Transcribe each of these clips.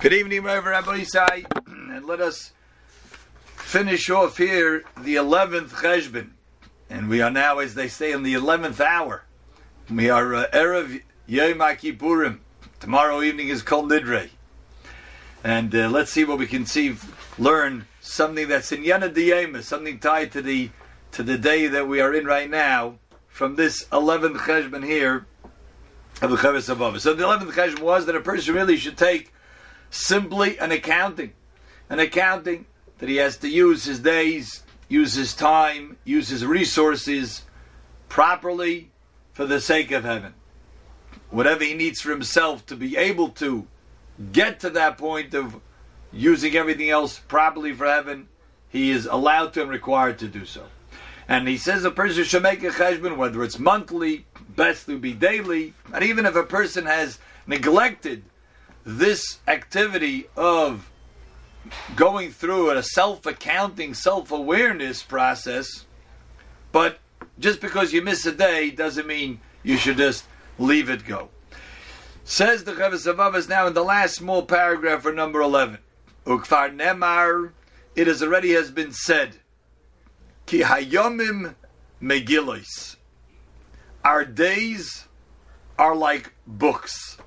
Good evening, Rabbi Isai, and let us finish off here the 11th Cheshbon. And we are now, as they say, in the 11th hour. We are uh, Erev Yom Kippurim. Tomorrow evening is Kol Nidre. And uh, let's see what we can see, learn something that's in Yana Diyema, something tied to the to the day that we are in right now, from this 11th Cheshbon here of the Chovos Halevavos. So the 11th Cheshbon was that a person really should take simply an accounting. An accounting that he has to use his days, use his time, use his resources properly for the sake of heaven. Whatever he needs for himself to be able to get to that point of using everything else properly for heaven, he is allowed to and required to do so. And he says a person should make a cheshbon, whether it's monthly, best to be daily, and even if a person has neglected this activity of going through a self accounting, self awareness process, but just because you miss a day doesn't mean you should just leave it go. Says the Chavis Avavas now in the last small paragraph for number 11. Ukfar Nemar, it has already has been said, Ki Hayomim Megillos. Our days are like books.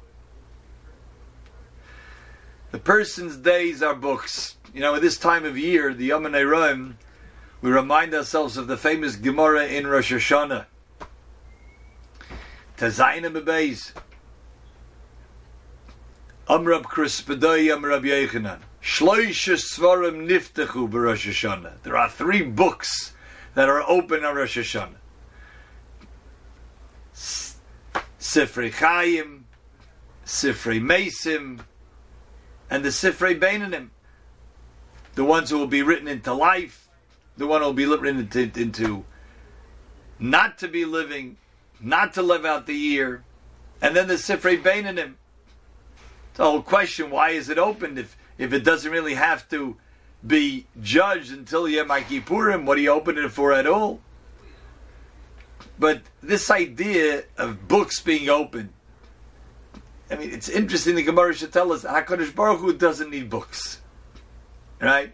The person's days are books. You know, at this time of year, the Yom Rome, we remind ourselves of the famous Gemara in Rosh Hashanah. Tazayna Bebeis. Amrab Kruspedai Amrab Yechanan. Shloisha Svarim Niftechu Rosh Hashanah. There are three books that are open on Rosh Hashanah. Sifrei Chaim, Sifrei Mesim, and the Sifrei Beinanim, the ones who will be written into life, the one who will be written into, into not to be living, not to live out the year, and then the Sifrei Beinanim. The whole question: Why is it opened if if it doesn't really have to be judged until Yom Kippurim? What do you open it for at all? But this idea of books being open I mean, it's interesting. The Gemara should tell us Hakadosh Baruch Hu doesn't need books, right?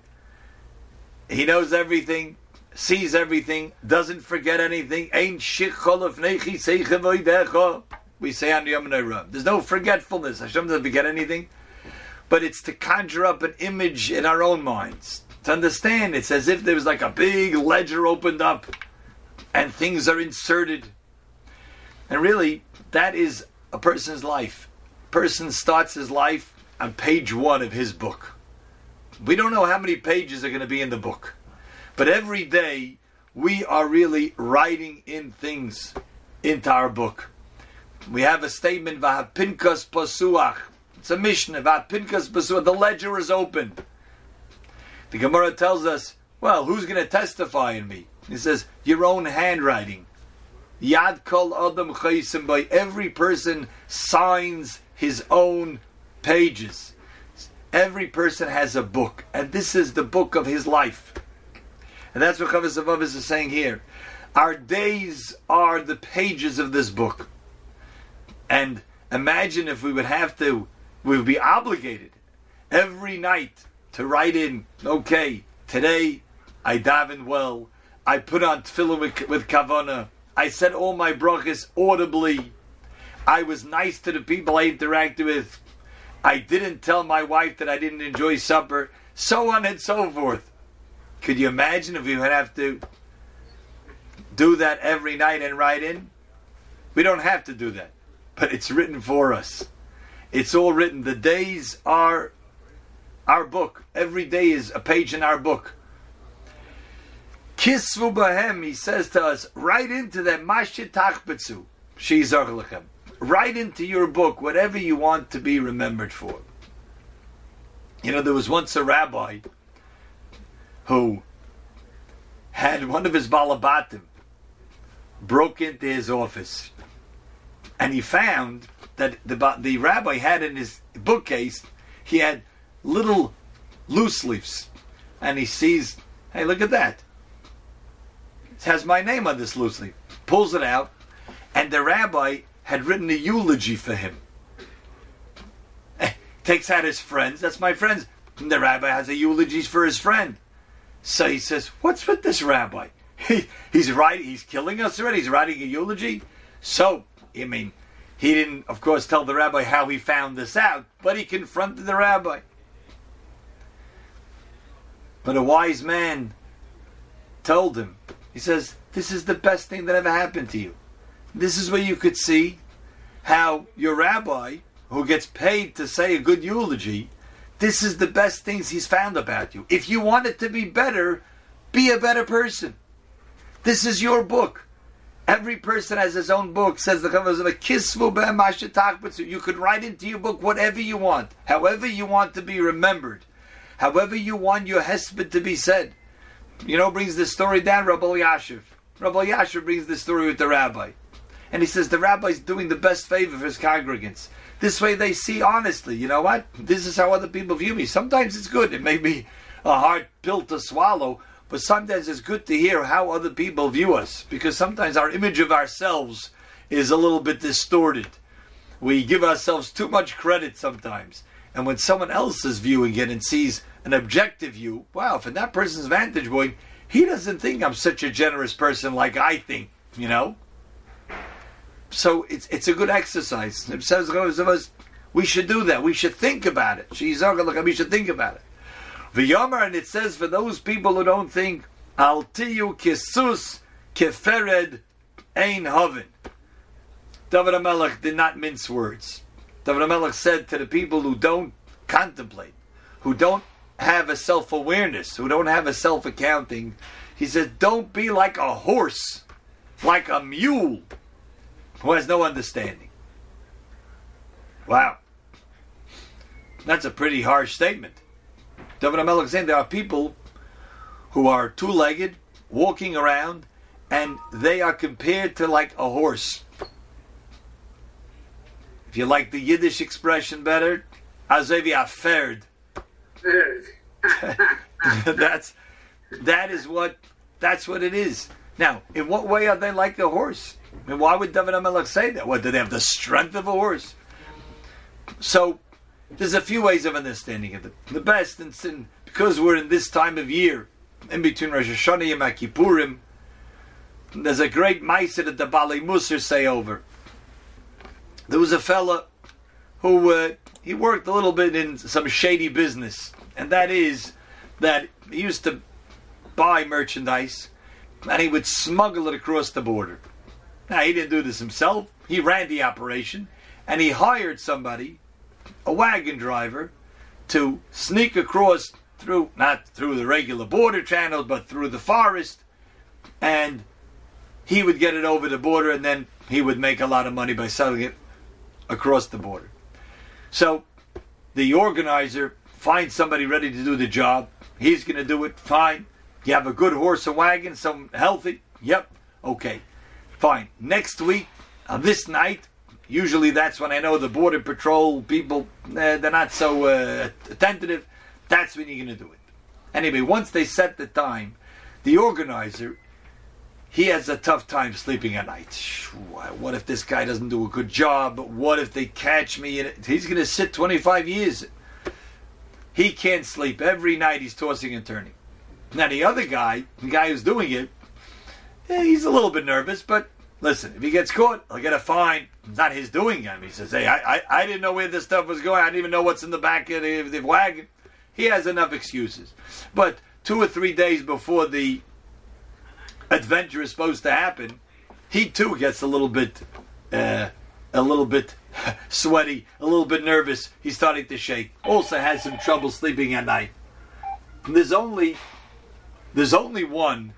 He knows everything, sees everything, doesn't forget anything. We say on Yom. There's no forgetfulness. Hashem doesn't forget anything, but it's to conjure up an image in our own minds to understand. It's as if there was like a big ledger opened up, and things are inserted, and really that is a person's life person starts his life on page one of his book. We don't know how many pages are going to be in the book, but every day we are really writing in things into our book. We have a statement, Vahapinkas Pasuach. It's a Mishnah, Vahapinkas Pasuach. The ledger is open. The Gemara tells us, well, who's going to testify in me? He says, your own handwriting. Yad kol adam chaysim by every person signs his own pages. Every person has a book, and this is the book of his life. And that's what Chavis Avavis is saying here. Our days are the pages of this book. And imagine if we would have to, we would be obligated every night to write in, okay, today I davened well, I put on tefillin with, with kavana, I said all my brachas audibly, I was nice to the people I interacted with. I didn't tell my wife that I didn't enjoy supper, so on and so forth. Could you imagine if we would have to do that every night and write in? We don't have to do that, but it's written for us. It's all written. The days are our book. Every day is a page in our book. Kisvu bahem, he says to us, write into them, mashitach betzu, shizar lechem write into your book whatever you want to be remembered for. You know, there was once a rabbi who had one of his balabatim broke into his office, and he found that the the rabbi had in his bookcase he had little loose leaves, and he sees, hey, look at that. It has my name on this loose leaf. Pulls it out, and the rabbi had written a eulogy for him. Eh, takes out his friends. That's my friends. And the rabbi has a eulogy for his friend. So he says, "What's with this rabbi? He, he's writing. He's killing us already. He's writing a eulogy." So I mean, he didn't, of course, tell the rabbi how he found this out, but he confronted the rabbi. But a wise man told him, he says, This is the best thing that ever happened to you. This is where you could see how your rabbi, who gets paid to say a good eulogy, this is the best things he's found about you. If you want it to be better, be a better person. This is your book. Every person has his own book, says the Chavaz of a kisvu You could write into your book whatever you want, however you want to be remembered, however you want your hesped to be said. You know, brings this story down, Rabbi Yashiv. Rabbi Yashiv brings this story with the rabbi. And he says the rabbi's doing the best favor for his congregants. This way they see honestly, you know what? This is how other people view me. Sometimes it's good. It may be a hard pill to swallow, but sometimes it's good to hear how other people view us because sometimes our image of ourselves is a little bit distorted. We give ourselves too much credit sometimes. And when someone else is viewing it and sees an objective view, wow, from that person's vantage point, he doesn't think I'm such a generous person like I think, you know? So it's it's a good exercise. We should do that. We should think about it. We should think about it. The V'yomer, and it says for those people who don't think, al tiyu kisus kefered ein hoven. David HaMelech did not mince words. David HaMelech said to the people who don't contemplate, who don't have a self-awareness, who don't have a self-accounting, he says, don't be like a horse, like a mule, who has no understanding. Wow. That's a pretty harsh statement. David HaMelech saying there are people who are two-legged, walking around, and they are compared to like a horse. If you like the Yiddish expression better, azevi aferd. that's that is what that's what it is. Now, in what way are they like a horse? Mean, why would David HaMelech say that? What do they have the strength of a horse? So there's a few ways of understanding it. The best, and because we're in this time of year, in between Rosh Hashanah and Kippurim, there's a great ma'aser that the Baalei Mussar say over. There was a fella who uh, he worked a little bit in some shady business, and that is that he used to buy merchandise and he would smuggle it across the border. Now he didn't do this himself; he ran the operation, and he hired somebody a wagon driver to sneak across through, not through the regular border channels, but through the forest, and he would get it over the border, and then he would make a lot of money by selling it across the border. So the organizer finds somebody ready to do the job. He's going to do it. Fine. You have a good horse and wagon, some healthy. Yep. Okay. Fine. Next week, on this night, Usually that's when I know the border patrol people, uh, they're not so uh, attentive. That's when you're going to do it. Anyway, once they set the time, the organizer, he has a tough time sleeping at night. What if this guy doesn't do a good job? What if they catch me? And he's going to sit 25 years. He can't sleep. Every night he's tossing and turning. Now the other guy, the guy who's doing it, eh, he's a little bit nervous, but Listen, if he gets caught, he'll get a fine. It's not his doing him. He says, hey, I, I, I didn't know where this stuff was going. I didn't even know what's in the back of the, the wagon. He has enough excuses. But two or three days before the adventure is supposed to happen, he too gets a little bit, uh, a little bit sweaty, a little bit nervous. He's starting to shake. Also has some trouble sleeping at night. There's only, there's only one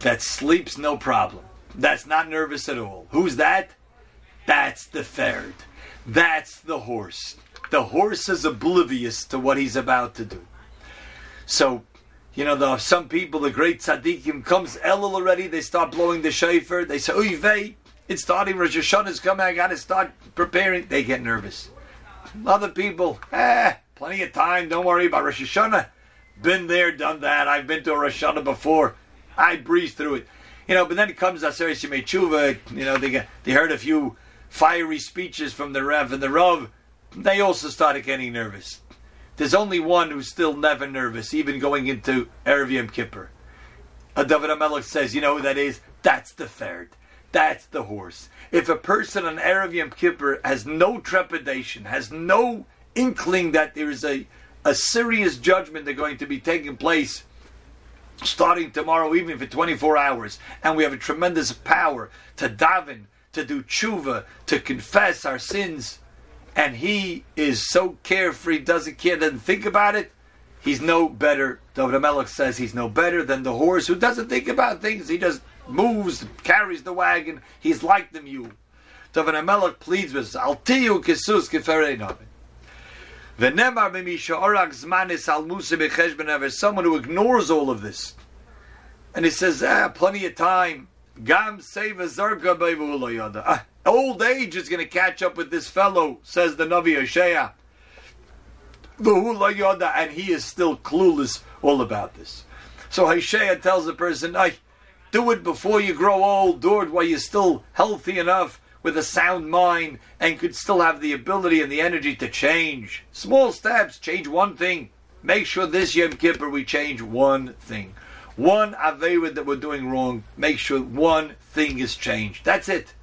that sleeps no problem that's not nervous at all. Who's that? That's the ferd. That's the horse. The horse is oblivious to what he's about to do. So, you know, the, some people, the great tzaddikim, comes Elul already, they start blowing the shofar, they say, Uy vey, it's starting, Rosh Hashanah's coming, I gotta start preparing. They get nervous. Other people, eh, plenty of time, don't worry about Rosh Hashanah. Been there, done that, I've been to a Rosh Hashanah before. I breeze through it. You know, but then it comes Aseret Shemei Tshuva. You know, they they heard a few fiery speeches from the Rev and the Rav. they also started getting nervous. There's only one who's still never nervous, even going into Erev Yom Kippur. A David HaMelech says, you know who that is? That's the ferd. That's the horse. If a person on Erev Yom Kippur has no trepidation, has no inkling that there is a, a serious judgment that's going to be taking place starting tomorrow evening for 24 hours, and we have a tremendous power to daven, to do tshuva, to confess our sins, and he is so carefree, doesn't care, doesn't think about it, he's no better. David Melech says he's no better than the horse who doesn't think about things. He just moves, carries the wagon. He's like the mule. David Melech pleads with us, Altiu kisus keferei B'misha orak zmanis al musa someone who ignores all of this. And he says, ah, plenty of time. Gam b'evulayada. Old age is going to catch up with this fellow, says the Navi Hosea. And he is still clueless all about this. So Hosea tells the person, I do it before you grow old, do it while you're still healthy enough with a sound mind and could still have the ability and the energy to change. Small steps, change one thing. Make sure this Yom Kippur we change one thing. One Avera that we're doing wrong, make sure one thing is changed. That's it.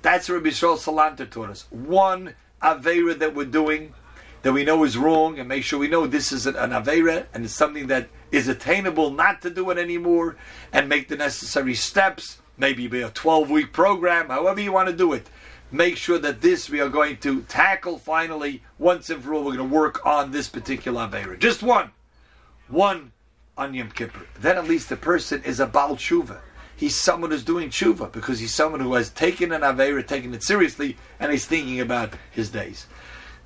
That's what Rabbi Yisrael taught us. One Avera that we're doing that we know is wrong and make sure we know this is an, an and it's something that is attainable not to do it anymore and make the necessary steps, maybe be a 12 week program, however you want to do it. Make sure that this we are going to tackle finally once and for all. We're going to work on this particular Avera. Just one. One on Yom Kippur. Then at least the person is a Baal Tshuva he's someone who's doing tshuva because he's someone who has taken an avera, taken it seriously, and he's thinking about his days.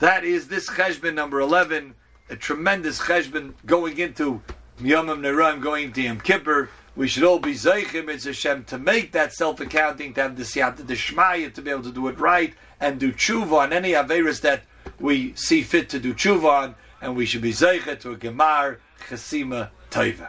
That is this cheshbon number eleven, a tremendous cheshbon going into Yomim Neram, going into Yom Kippur. We should all be zeichim it's Hashem to make that self accounting, to have the siyata to be able to do it right and do tshuva on any averas that we see fit to do tshuva on, and we should be zeichet to a gemar chesima taiva.